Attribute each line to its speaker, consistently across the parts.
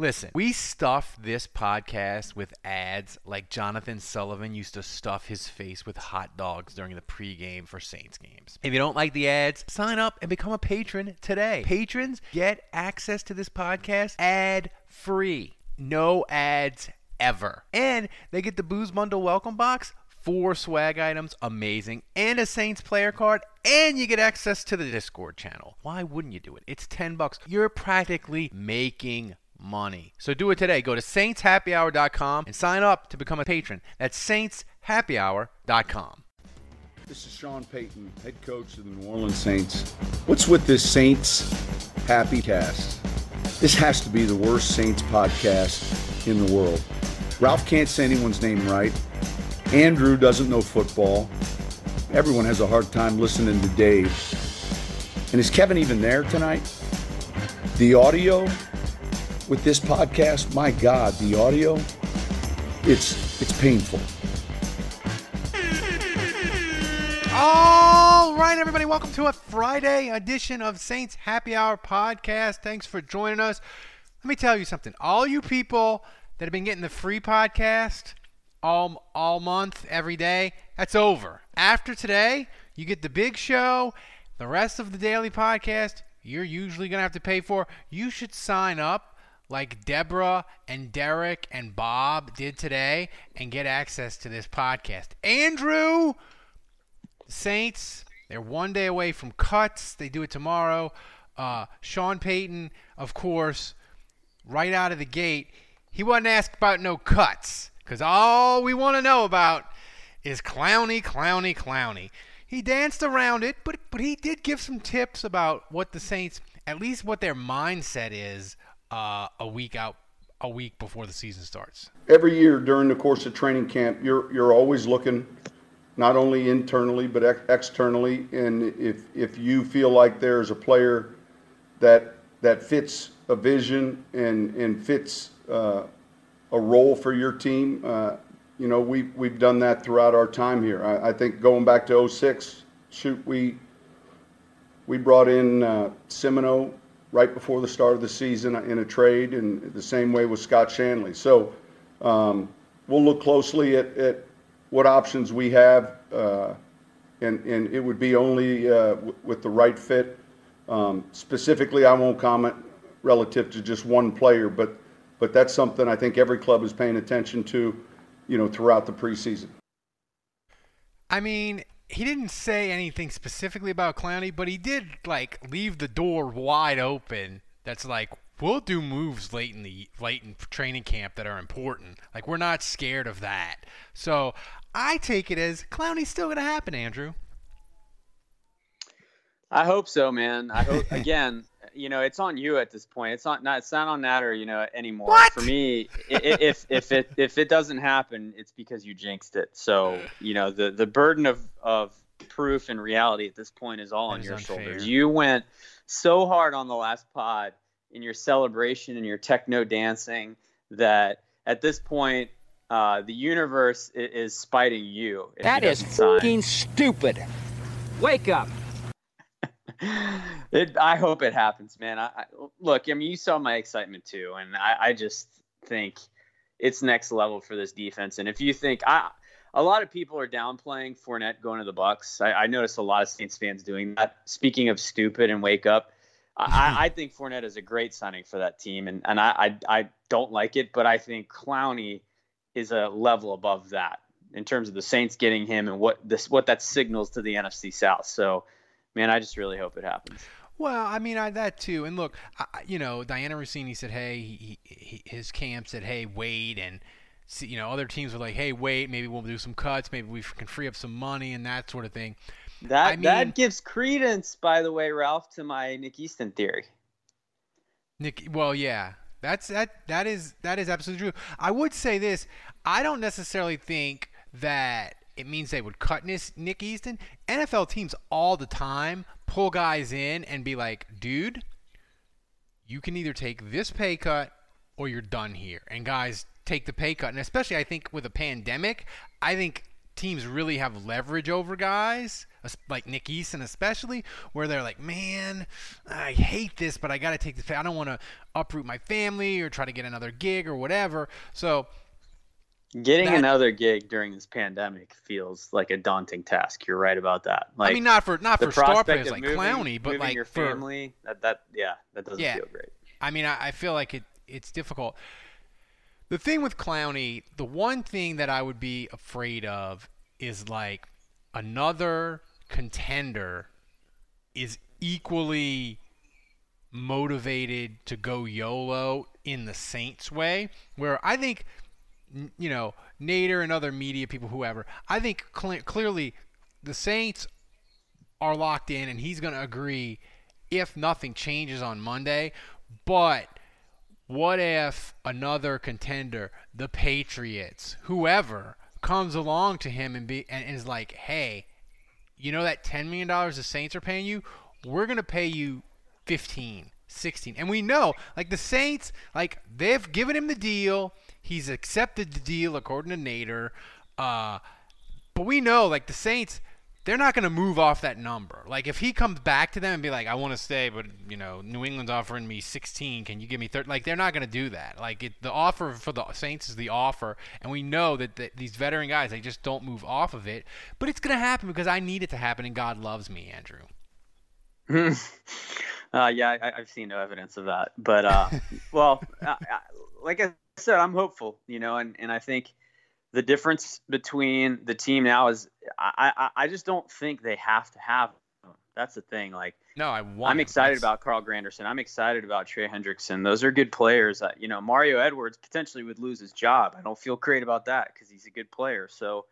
Speaker 1: Listen, we stuff this podcast with ads like Jonathan Sullivan used to stuff his face with hot dogs during the pregame for Saints games. If you don't like the ads, sign up and become a patron today. Patrons get access to this podcast ad free. No ads ever. And they get the Booze Bundle welcome box four swag items, amazing, and a Saints player card, and you get access to the Discord channel. Why wouldn't you do it? It's 10 bucks. You're practically making money. So do it today. Go to saintshappyhour.com and sign up to become a patron. That's saintshappyhour.com.
Speaker 2: This is Sean Payton, head coach of the New Orleans Saints. What's with this Saints Happy Cast? This has to be the worst Saints podcast in the world. Ralph can't say anyone's name right. Andrew doesn't know football. Everyone has a hard time listening to Dave. And is Kevin even there tonight? The audio with this podcast, my God, the audio, it's it's painful.
Speaker 1: All right, everybody, welcome to a Friday edition of Saints Happy Hour podcast. Thanks for joining us. Let me tell you something. All you people that have been getting the free podcast all all month, every day, that's over. After today, you get the big show, the rest of the daily podcast. You're usually gonna have to pay for. You should sign up like Deborah and Derek and Bob did today and get access to this podcast. Andrew, Saints, they're one day away from cuts. They do it tomorrow. Uh, Sean Payton, of course, right out of the gate, he wasn't asked about no cuts because all we want to know about is Clowney, Clowney, Clowney. He danced around it, but but he did give some tips about what the Saints, at least what their mindset is uh, a week out, a week before the season starts.
Speaker 2: Every year during the course of training camp, you're you're always looking, not only internally but ex- externally, and if if you feel like there's a player that that fits a vision and and fits uh, a role for your team. Uh, you know, we, we've done that throughout our time here. I, I, think going back to 06, shoot, we, we brought in uh, Simoneau right before the start of the season in a trade, and the same way with Scott Shanle. So um, we'll look closely at, at what options we have, uh, and, and it would be only uh, w- with the right fit. Um, specifically, I won't comment relative to just one player, but but that's something I think every club is paying attention to, you know, throughout the preseason.
Speaker 1: I mean, he didn't say anything specifically about Clowney, but he did like leave the door wide open. That's like we'll do moves late in the late in training camp that are important. Like we're not scared of that. So I take it as Clowney's still going to happen, Andrew.
Speaker 3: I hope so, man. I hope again. You know, it's on you at this point. It's not, not it's not on Nader, you know, anymore.
Speaker 1: What?
Speaker 3: For me, if if it if it doesn't happen, it's because you jinxed it. So you know, the the burden of of proof and reality at this point is all
Speaker 1: That
Speaker 3: on
Speaker 1: is
Speaker 3: your
Speaker 1: unfair.
Speaker 3: shoulders. You went so hard on the last pod in your celebration and your techno dancing that at this point. Uh, the universe i- is spiting you. if
Speaker 4: That
Speaker 3: he
Speaker 4: is
Speaker 3: doesn't sign.
Speaker 4: fucking stupid. Wake up.
Speaker 3: it, I hope it happens, man. I, I, look, I mean, you saw my excitement too, and I, I just think it's next level for this defense. And if you think I, a lot of people are downplaying Fournette going to the Bucks. I, I noticed a lot of Saints fans doing that. Speaking of stupid and wake up, I, I think Fournette is a great signing for that team, and and I, I I don't like it, but I think Clowney is a level above that in terms of the Saints getting him and what this what that signals to the NFC South. So, man, I just really hope it happens.
Speaker 1: Well, I mean, I, that too. And look, I, you know, Dianna Russini said, hey, he, he, his camp said, hey, wait. And, see, you know, other teams were like, hey, wait, maybe we'll do some cuts. Maybe we can free up some money and that sort of thing.
Speaker 3: That
Speaker 1: I mean-
Speaker 3: that gives credence, by the way, Ralph, to my Nick Easton theory.
Speaker 1: Nick, well, yeah. That's that that is that is absolutely true. I would say this. I don't necessarily think that it means they would cut Nick Easton. NFL teams all the time pull guys in and be like, dude, you can either take this pay cut or you're done here. And guys take the pay cut. And especially, I think, with a pandemic, I think teams really have leverage over guys, like Nick Easton especially, where they're like, man, I hate this, but I got to take this. I don't want to uproot my family or try to get another gig or whatever. So
Speaker 3: Getting that, another gig during this pandemic feels like a daunting task. You're right about that. Like,
Speaker 1: I mean, not for not for star players like moving, Clowney, but like
Speaker 3: your
Speaker 1: for,
Speaker 3: family. That that yeah, that doesn't yeah, feel great.
Speaker 1: I mean, I, I feel like it it's difficult. The thing with Clowney, the one thing that I would be afraid of is like another contender is equally motivated to go YOLO in the Saints way, where I think you know, Nader and other media people, whoever. I think cl- clearly the Saints are locked in, and he's going to agree if nothing changes on Monday. But what if another contender, the Patriots, whoever, comes along to him and be and is like, "Hey, you know that ten million dollars the Saints are paying you? We're going to pay you 15, 16." And we know, like the Saints, like they've given him the deal He's accepted the deal according to Nader. Uh, but we know, like the Saints, they're not going to move off that number. Like if he comes back to them and be like, "I want to stay, but you know, New England's offering me 16. Can you give me 30?" Like they're not going to do that. Like it, the offer for the Saints is the offer, and we know that the, these veteran guys they just don't move off of it. But it's going to happen because I need it to happen, and God loves me, Andrew.
Speaker 3: uh, yeah, I, have seen no evidence of that. But uh, well, uh, like I said, I'm hopeful, you know, and, and I think the difference between the team now is I, I, I just don't think they have to have them. That's the thing. Like,
Speaker 1: no, I want.
Speaker 3: I'm excited That's... about Carl Granderson. I'm excited about Trey Hendrickson. Those are good players. Uh, you know, Mario Edwards potentially would lose his job. I don't feel great about that because he's a good player. So,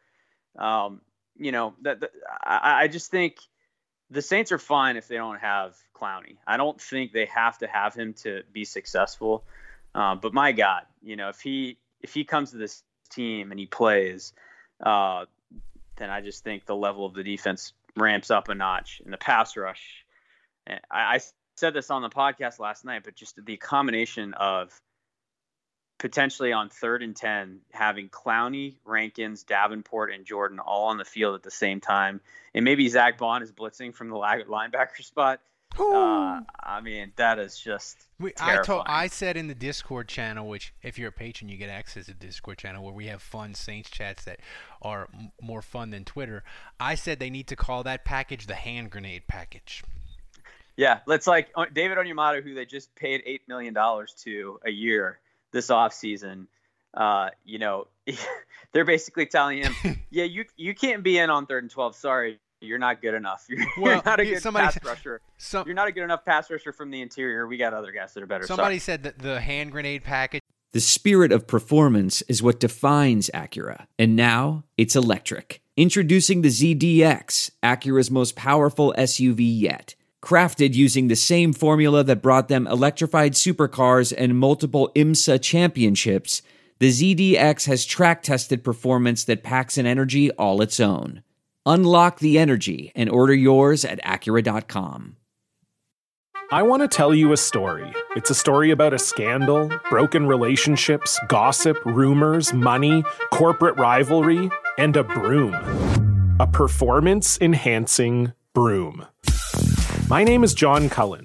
Speaker 3: um, you know, that, that I, I just think the Saints are fine if they don't have Clowney. I don't think they have to have him to be successful. Uh, but my God, you know, if he if he comes to this team and he plays, uh, then I just think the level of the defense ramps up a notch in the pass rush. I, I said this on the podcast last night, but just the combination of potentially on third and 10, having Clowney, Rankins, Davenport, and Jordan all on the field at the same time. And maybe Zack Baun is blitzing from the linebacker spot. Uh, I mean, that is just. We, I told
Speaker 1: I said in the Discord channel, which if you're a patron, you get access to the Discord channel where we have fun Saints chats that are m- more fun than Twitter. I said they need to call that package the hand grenade package.
Speaker 3: Yeah, let's like uh, David Onyemata, who they just paid eight million dollars to a year this off season. Uh, you know, they're basically telling him, "Yeah, you you can't be in on third and twelve. Sorry, you're not good enough. You're, well, you're not a good somebody, pass rusher. Some, you're not a good enough pass rusher from the interior. We got other guys that are better.
Speaker 1: Somebody
Speaker 3: Sorry.
Speaker 1: said that the hand grenade package.
Speaker 5: The spirit of performance is what defines Acura, and now it's electric. Introducing the ZDX, Acura's most powerful SUV yet. Crafted using the same formula that brought them electrified supercars and multiple IMSA championships, the ZDX has track tested performance that packs an energy all its own. Unlock the energy and order yours at Acura.com.
Speaker 6: I want to tell you a story. It's a story about a scandal, broken relationships, gossip, rumors, money, corporate rivalry, and a broom. A performance enhancing broom. My name is John Cullen.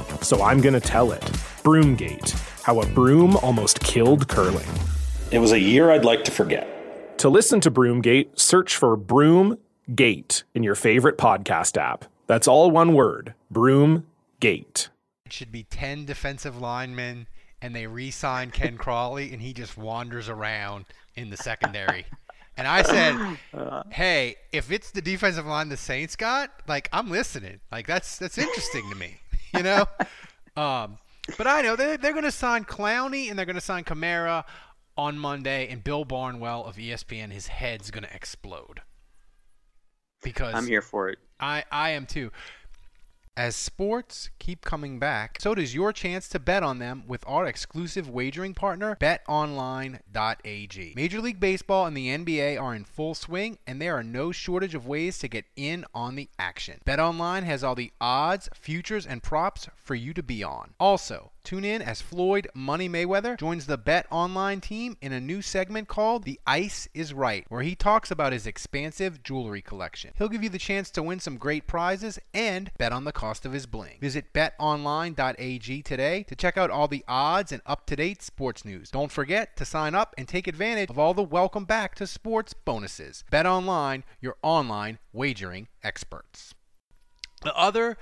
Speaker 6: so I'm going to tell it. Broomgate How a Broom Almost Killed Curling.
Speaker 7: It was a year I'd like to forget.
Speaker 6: To listen to Broomgate, search for Broomgate in your favorite podcast app. That's all one word Broomgate.
Speaker 1: It should be 10 defensive linemen and they re-sign Ken Crawley, and he just wanders around in the secondary. And I said, "Hey, if it's the defensive line the Saints got, like I'm listening. Like that's that's interesting to me, you know." Um, but I know they're, they're going to sign Clowney and they're going to sign Kamara on Monday, and Bill Barnwell of ESPN, his head's going to explode because
Speaker 3: I'm here for it.
Speaker 1: I I am too. As sports keep coming back, so does your chance to bet on them with our exclusive wagering partner, betonline.ag. Major League Baseball and the NBA are in full swing, and there are no shortage of ways to get in on the action. BetOnline has all the odds, futures, and props for you to be on. Also, Tune in as Floyd Money Mayweather joins the Bet Online team in a new segment called The Ice is Right, where he talks about his expansive jewelry collection. He'll give you the chance to win some great prizes and bet on the cost of his bling. Visit betonline.ag today to check out all the odds and up to date sports news. Don't forget to sign up and take advantage of all the welcome back to sports bonuses. Bet Online, your online wagering experts. The other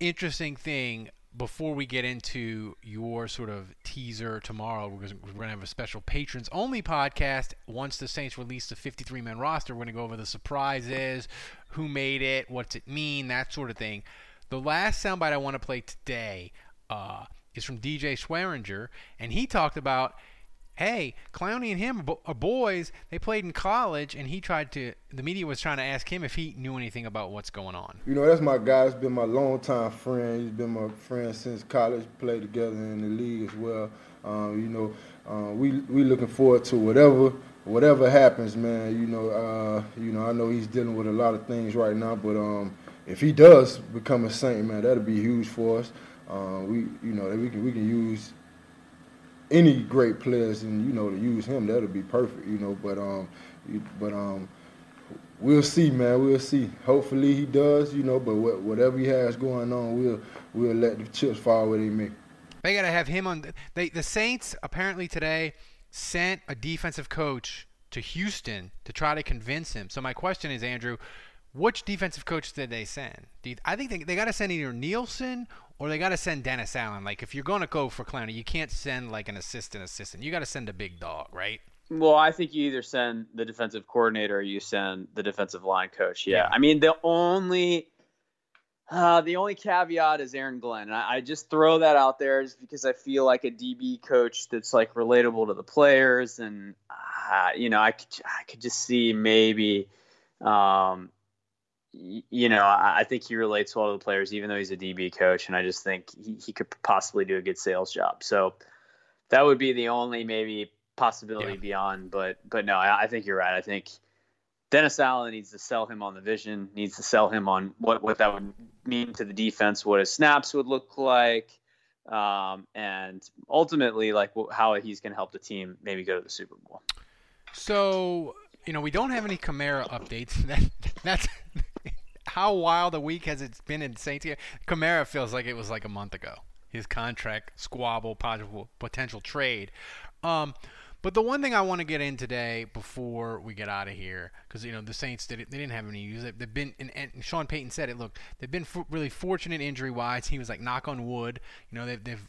Speaker 1: interesting thing before we get into your sort of teaser tomorrow, we're going to have a special patrons only podcast. Once the Saints release the 53 man roster, we're going to go over the surprises, who made it, what's it mean, that sort of thing. The last soundbite I want to play today uh, is from DJ Swearinger, and he talked about hey, Clowney and him are boys. They played in college, and he tried to. The media was trying to ask him if he knew anything about what's going on.
Speaker 8: You know, that's my guy. He's been my longtime friend. He's been my friend since college. Played together in the league as well. Um, you know, uh, we we looking forward to whatever whatever happens, man. You know, uh, you know, I know he's dealing with a lot of things right now, but um, if he does become a Saint, man, that'll be huge for us. Uh, we, you know, we can we can use any great players and you know to use him that'll be perfect you know but um but um we'll see man we'll see. Hopefully he does you know but whatever he has going on we'll we'll let the chips fall where they may.
Speaker 1: They got to have him on they the Saints apparently today sent a defensive coach to Houston to try to convince him. So my question is Andrew which defensive coach did they send? I think they, they got to send either Nielsen or they got to send Dennis Allen. Like if you're going to go for Clowney, you can't send like an assistant assistant. You got to send a big dog, right?
Speaker 3: Well, I think you either send the defensive coordinator or you send the defensive line coach. Yeah, yeah. I mean the only uh, the only caveat is Aaron Glenn. And I, I just throw that out there just because I feel like a DB coach that's like relatable to the players, and uh, you know I could I could just see maybe um, you know, I think he relates well to the players, even though he's a DB coach, and I just think he, he could possibly do a good sales job. So that would be the only maybe possibility yeah. beyond. But but no, I, I, think you're right. I think Dennis Allen needs to sell him on the vision, needs to sell him on what what that would mean to the defense, what his snaps would look like, um, and ultimately like how he's going to help the team maybe go to the Super Bowl.
Speaker 1: So you know, we don't have any Kamara updates. That, that's how wild a week has it been in Saints here? Kamara feels like it was like a month ago. His contract squabble, possible potential trade. Um, but the one thing I want to get in today before we get out of here, because you know the Saints did it, they didn't have any use. They've been and, and Sean Payton said it. Look, they've been f- really fortunate injury wise. He was like knock on wood. You know they've, they've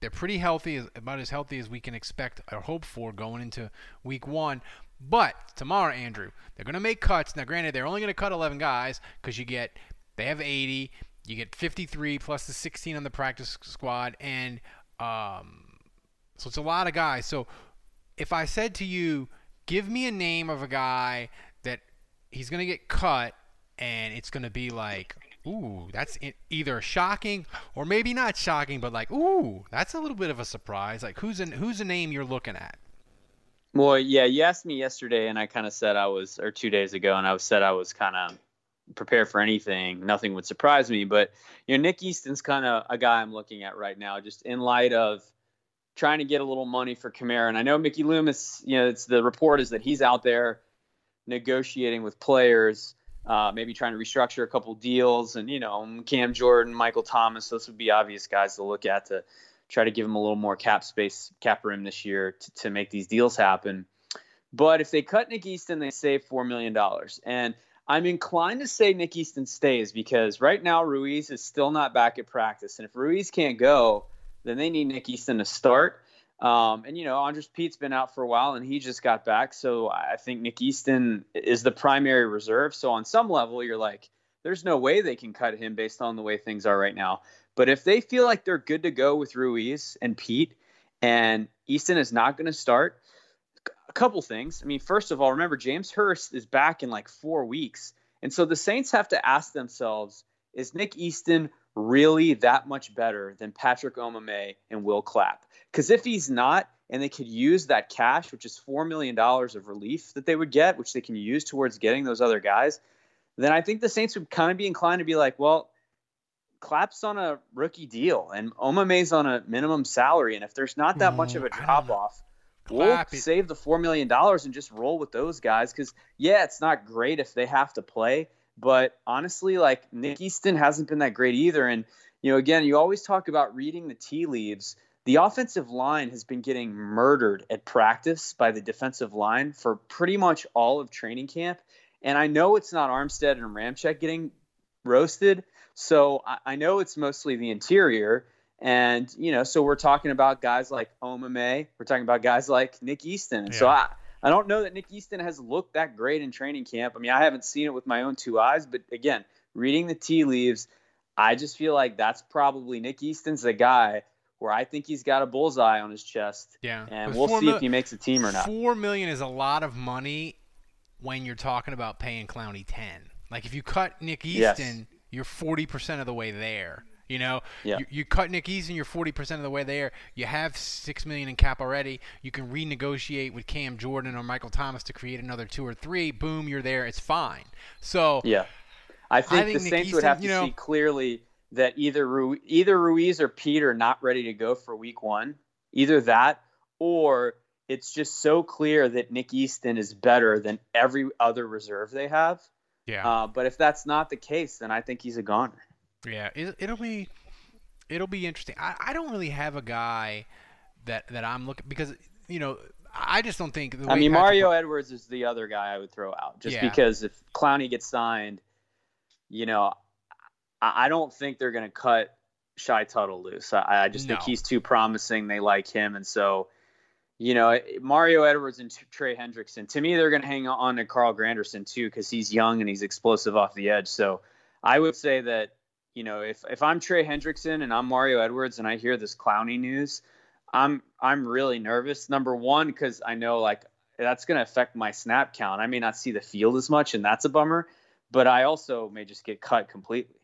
Speaker 1: they're pretty healthy, about as healthy as we can expect or hope for going into week one. But tomorrow, Andrew, they're going to make cuts. Now, granted, they're only going to cut 11 guys because you get they have 80, you get 53 plus the 16 on the practice squad, and um, so it's a lot of guys. So if I said to you, give me a name of a guy that he's going to get cut, and it's going to be like, ooh, that's either shocking or maybe not shocking, but like, ooh, that's a little bit of a surprise. Like, who's an, who's a name you're looking at?
Speaker 3: Well, yeah, you asked me yesterday, and I kind of said I was, or two days ago, and I said I was kind of prepared for anything. Nothing would surprise me. But you know, Nick Easton's kind of a guy I'm looking at right now, just in light of trying to get a little money for Kamara. And I know Mickey Loomis. You know, it's the report is that he's out there negotiating with players, uh, maybe trying to restructure a couple deals, and you know, Cam Jordan, Michael Thomas. Those would be obvious guys to look at to try to give him a little more cap space, cap room this year to, to make these deals happen. But if they cut Nick Easton, they save four million dollars. And I'm inclined to say Nick Easton stays because right now Ruiz is still not back at practice, and if Ruiz can't go, then they need Nick Easton to start. Um, and you know, Andrus Peat's been out for a while, and he just got back. So I think Nick Easton is the primary reserve. So on some level, you're like, there's no way they can cut him based on the way things are right now. But if they feel like they're good to go with Ruiz and Peat, and Easton is not going to start, a couple things. I mean, first of all, remember James Hurst is back in like four weeks, and so the Saints have to ask themselves: Is Nick Easton really that much better than Patrick Omameh and Will Clapp? Because if he's not, and they could use that cash, which is $4 million of relief that they would get, which they can use towards getting those other guys, then I think the Saints would kind of be inclined to be like, well, Clapp's on a rookie deal and Omameh's on a minimum salary. And if there's not that much of a drop off, we'll save the $4 million and just roll with those guys. Because, yeah, it's not great if they have to play. But honestly, like Nick Easton hasn't been that great either. And, you know, again, you always talk about reading the tea leaves the offensive line has been getting murdered at practice by the defensive line for pretty much all of training camp. And I know it's not Armstead and Ramczyk getting roasted. So I, I know it's mostly the interior. And, you know, so we're talking about guys like Omameh. We're talking about guys like Nick Easton. Yeah. So I, I don't know that Nick Easton has looked that great in training camp. I mean, I haven't seen it with my own two eyes, but again, reading the tea leaves, I just feel like that's probably Nick Easton's the guy where I think he's got a bullseye on his chest.
Speaker 1: Yeah,
Speaker 3: and we'll see mil- if he makes a team or not.
Speaker 1: Four million is a lot of money when you're talking about paying Clowney ten. Like if you cut Nick Easton, yes. You're forty percent of the way there. You know,
Speaker 3: yeah.
Speaker 1: you, you cut Nick Easton, you're forty percent of the way there. You have six million in cap already. You can renegotiate with Cam Jordan or Michael Thomas to create another two or three. Boom, you're there. It's fine. So
Speaker 3: yeah, I think, I think the Nick Saints Easton, would have to know, see clearly that either Ru- either Ruiz or Peat are not ready to go for week one. Either that or it's just so clear that Nick Easton is better than every other reserve they have.
Speaker 1: Yeah.
Speaker 3: Uh, but if that's not the case, then I think he's a goner.
Speaker 1: Yeah, it, will be it'll be interesting. I, I don't really have a guy that that I'm looking because you know I just don't think.
Speaker 3: I mean, Mario Edwards is the other guy I would throw out just yeah. because if Clowney gets signed, you know, I don't think they're going to cut Shy Tuttle loose. I, I just no. think he's too promising. They like him, and so you know eh, Mario Edwards and Trey Hendrickson. To me, they're going to hang on to Carl Granderson too because he's young and he's explosive off the edge. So I would say that you know if if I'm Trey Hendrickson and I'm Mario Edwards and I hear this Clowney news, I'm I'm really nervous. Number one because I know like that's going to affect my snap count. I may not see the field as much, and that's a bummer. But I also may just get cut completely.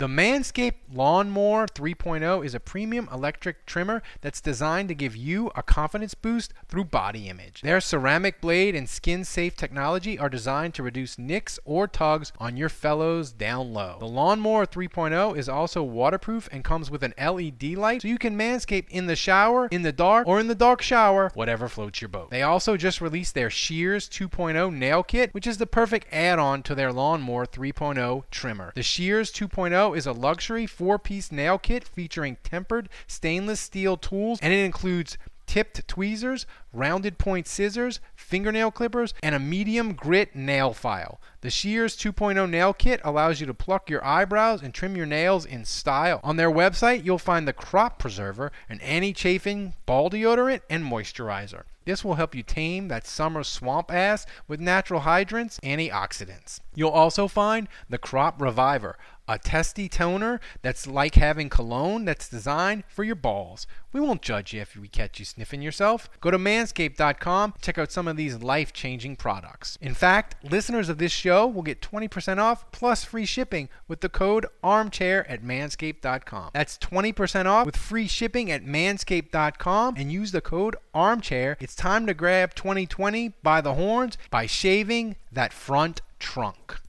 Speaker 1: The Manscaped Lawnmower 3.0 is a premium electric trimmer that's designed to give you a confidence boost through body image. Their ceramic blade and skin safe technology are designed to reduce nicks or tugs on your fellows down low. The Lawnmower 3.0 is also waterproof and comes with an LED light so you can manscape in the shower, in the dark, or in the dark shower, whatever floats your boat. They also just released their Shears 2.0 nail kit, which is the perfect add on to their Lawnmower 3.0 trimmer. The Shears 2.0 is a luxury four piece nail kit featuring tempered stainless steel tools, and it includes tipped tweezers, rounded point scissors, fingernail clippers, and a medium grit nail file. The Shears 2.0 nail kit allows you to pluck your eyebrows and trim your nails in style. On their website, you'll find the Crop Preserver, an anti chafing ball deodorant, and moisturizer. This will help you tame that summer swamp ass with natural hydrants, antioxidants. You'll also find the Crop Reviver, a testy toner that's like having cologne that's designed for your balls. We won't judge you if we catch you sniffing yourself. Go to manscaped.com, check out some of these life changing products. In fact, listeners of this show will get 20% off plus free shipping with the code armchair at manscaped.com. That's 20% off with free shipping at manscaped.com and use the code armchair. It's time to grab 2020 by the horns by shaving that front trunk.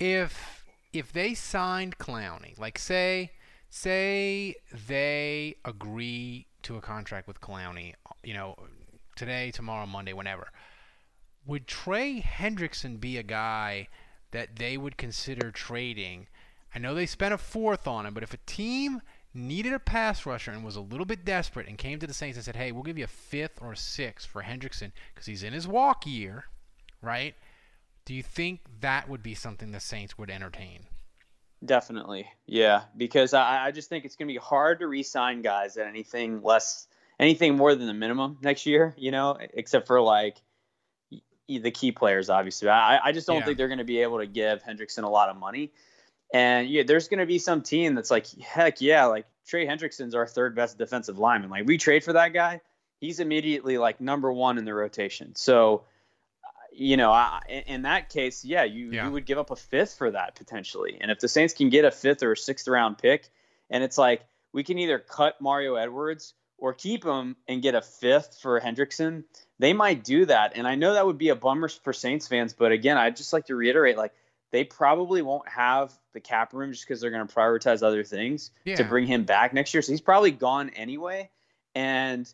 Speaker 1: If if they signed Clowney, like say say they agree to a contract with Clowney, you know, today, tomorrow, Monday, whenever, would Trey Hendrickson be a guy that they would consider trading? I know they spent a fourth on him, but if a team needed a pass rusher and was a little bit desperate and came to the Saints and said, "Hey, we'll give you a fifth or a sixth for Hendrickson because he's in his walk year," right? Do you think that would be something the Saints would entertain?
Speaker 3: Definitely, yeah, because I, I just think it's going to be hard to re-sign guys at anything less, anything more than the minimum next year. You know, except for like the key players, obviously. I, I just don't yeah. think they're going to be able to give Hendrickson a lot of money. And yeah, there's going to be some team that's like, heck yeah, like Trey Hendrickson's our third best defensive lineman. Like we trade for that guy, he's immediately like number one in the rotation. So you know, I, in that case, yeah, you, yeah. you would give up a fifth for that potentially. And if the Saints can get a fifth or a sixth round pick, and it's like we can either cut Mario Edwards or keep him and get a fifth for Hendrickson, they might do that. And I know that would be a bummer for Saints fans, but again, I'd just like to reiterate like they probably won't have the cap room just because they're going to prioritize other things yeah. to bring him back next year. So he's probably gone anyway. And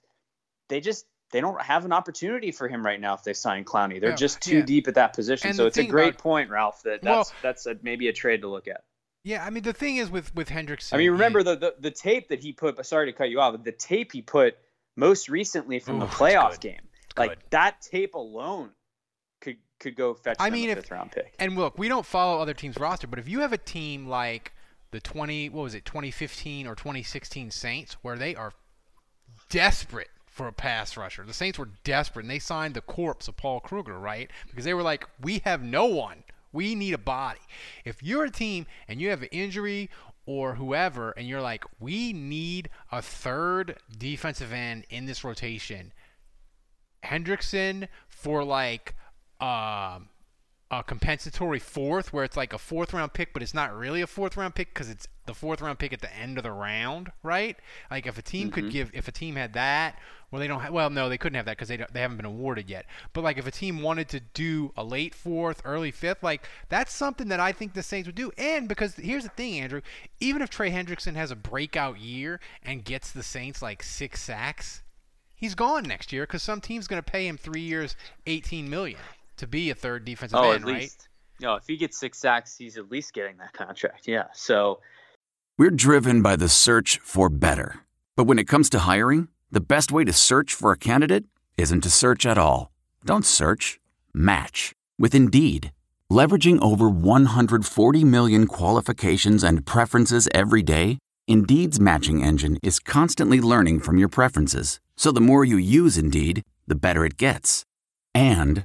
Speaker 3: they just they don't have an opportunity for him right now if they sign Clowney. They're just too yeah. deep at that position. And so it's a great about, point, Ralph. That that's well, that's a, maybe a trade to look at.
Speaker 1: Yeah, I mean the thing is with with Hendrickson.
Speaker 3: I mean, remember the, the the tape that he put. Sorry to cut you off. The tape he put most recently from Ooh, the playoff game, like that tape alone could could go fetch. I mean, a fifth round pick.
Speaker 1: And look, we don't follow other teams' roster, but if you have a team like the 20 what was it 2015 or 2016 Saints where they are desperate for a pass rusher. The Saints were desperate, and they signed the corpse of Paul Kruger, right? Because they were like, we have no one. We need a body. If you're a team and you have an injury or whoever, and you're like, we need a third defensive end in this rotation, Hendrickson for like um, a compensatory fourth, where it's like a fourth round pick, but it's not really a fourth round pick because it's the fourth round pick at the end of the round, right? Like if a team mm-hmm. could give, if a team had that, well, they don't have, well, no, they couldn't have that because they, they haven't been awarded yet. But like if a team wanted to do a late fourth, early fifth, like that's something that I think the Saints would do. And because here's the thing, Andrew, even if Trey Hendrickson has a breakout year and gets the Saints like six sacks, he's gone next year because some team's going to pay him three years, 18 million to be a third defensive oh, end,
Speaker 3: at least. No, if he gets six sacks, he's at least getting that contract. Yeah. So
Speaker 9: we're driven by the search for better. But when it comes to hiring, the best way to search for a candidate isn't to search at all. Don't search, match with Indeed. Leveraging over 140 million qualifications and preferences every day, Indeed's matching engine is constantly learning from your preferences. So the more you use Indeed, the better it gets. And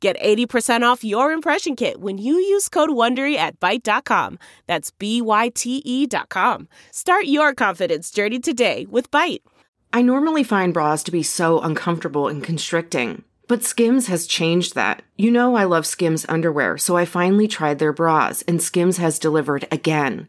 Speaker 10: Get 80% off your impression kit when you use code WONDERY at Byte.com. That's B-Y-T-E dot com. Start your confidence journey today with Byte.
Speaker 11: I normally find bras to be so uncomfortable and constricting. But Skims has changed that. You know I love Skims underwear, so I finally tried their bras, and Skims has delivered again.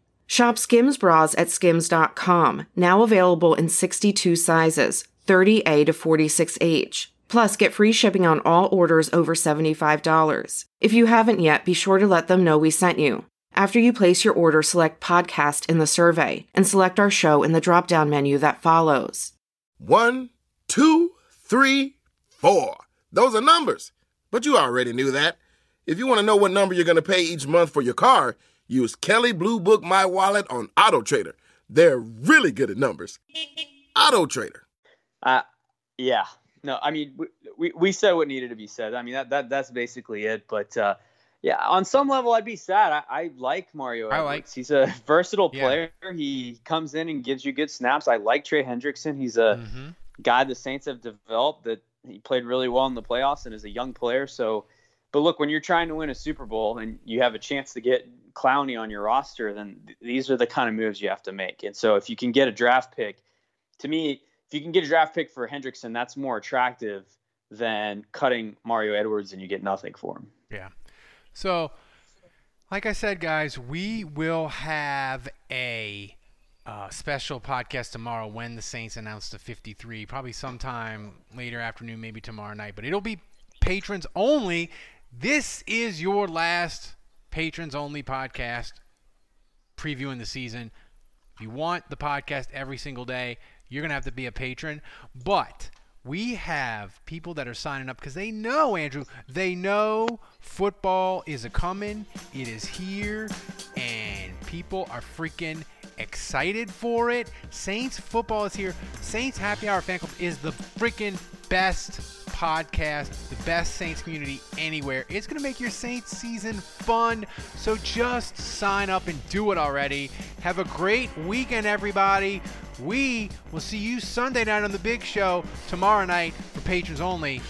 Speaker 11: Shop Skims bras at skims.com, now available in 62 sizes 30A to 46H. Plus, get free shipping on all orders over $75. If you haven't yet, be sure to let them know we sent you. After you place your order, select podcast in the survey and select our show in the drop down menu that follows.
Speaker 12: One, two, three, four. Those are numbers. But you already knew that. If you want to know what number you're going to pay each month for your car, use Kelley Blue Book My Wallet on Auto Trader. They're really good at numbers. Auto Trader.
Speaker 3: Uh, yeah. No, I mean, we, we, we said what needed to be said. I mean, that, that that's basically it. But uh, yeah, on some level, I'd be sad. I, I like Mario
Speaker 1: I like-
Speaker 3: He's a versatile
Speaker 1: Yeah.
Speaker 3: player. He comes in and gives you good snaps. I like Trey Hendrickson. He's a
Speaker 1: Mm-hmm.
Speaker 3: guy the Saints have developed that he played really well in the playoffs and is a young player. So, but look, when you're trying to win a Super Bowl and you have a chance to get Clowney on your roster, then th- these are the kind of moves you have to make. And so, if you can get a draft pick, to me, if you can get a draft pick for Hendrickson, that's more attractive than cutting Mario Edwards and you get nothing for him.
Speaker 1: Yeah. So, like I said, guys, we will have a uh, special podcast tomorrow when the Saints announce the 53. Probably sometime later afternoon, maybe tomorrow night. But it'll be patrons only. This is your last patrons only podcast previewing the season. If you want the podcast every single day, you're going to have to be a patron. But we have people that are signing up because they know, Andrew, they know football is a coming. It is here, and people are freaking excited for it. Saints football is here. Saints Happy Hour Fan Club is the freaking best podcast, the best Saints community anywhere. It's going to make your Saints season fun. So just sign up and do it already. Have a great weekend, everybody. We will see you Sunday night on the big show tomorrow night for patrons only.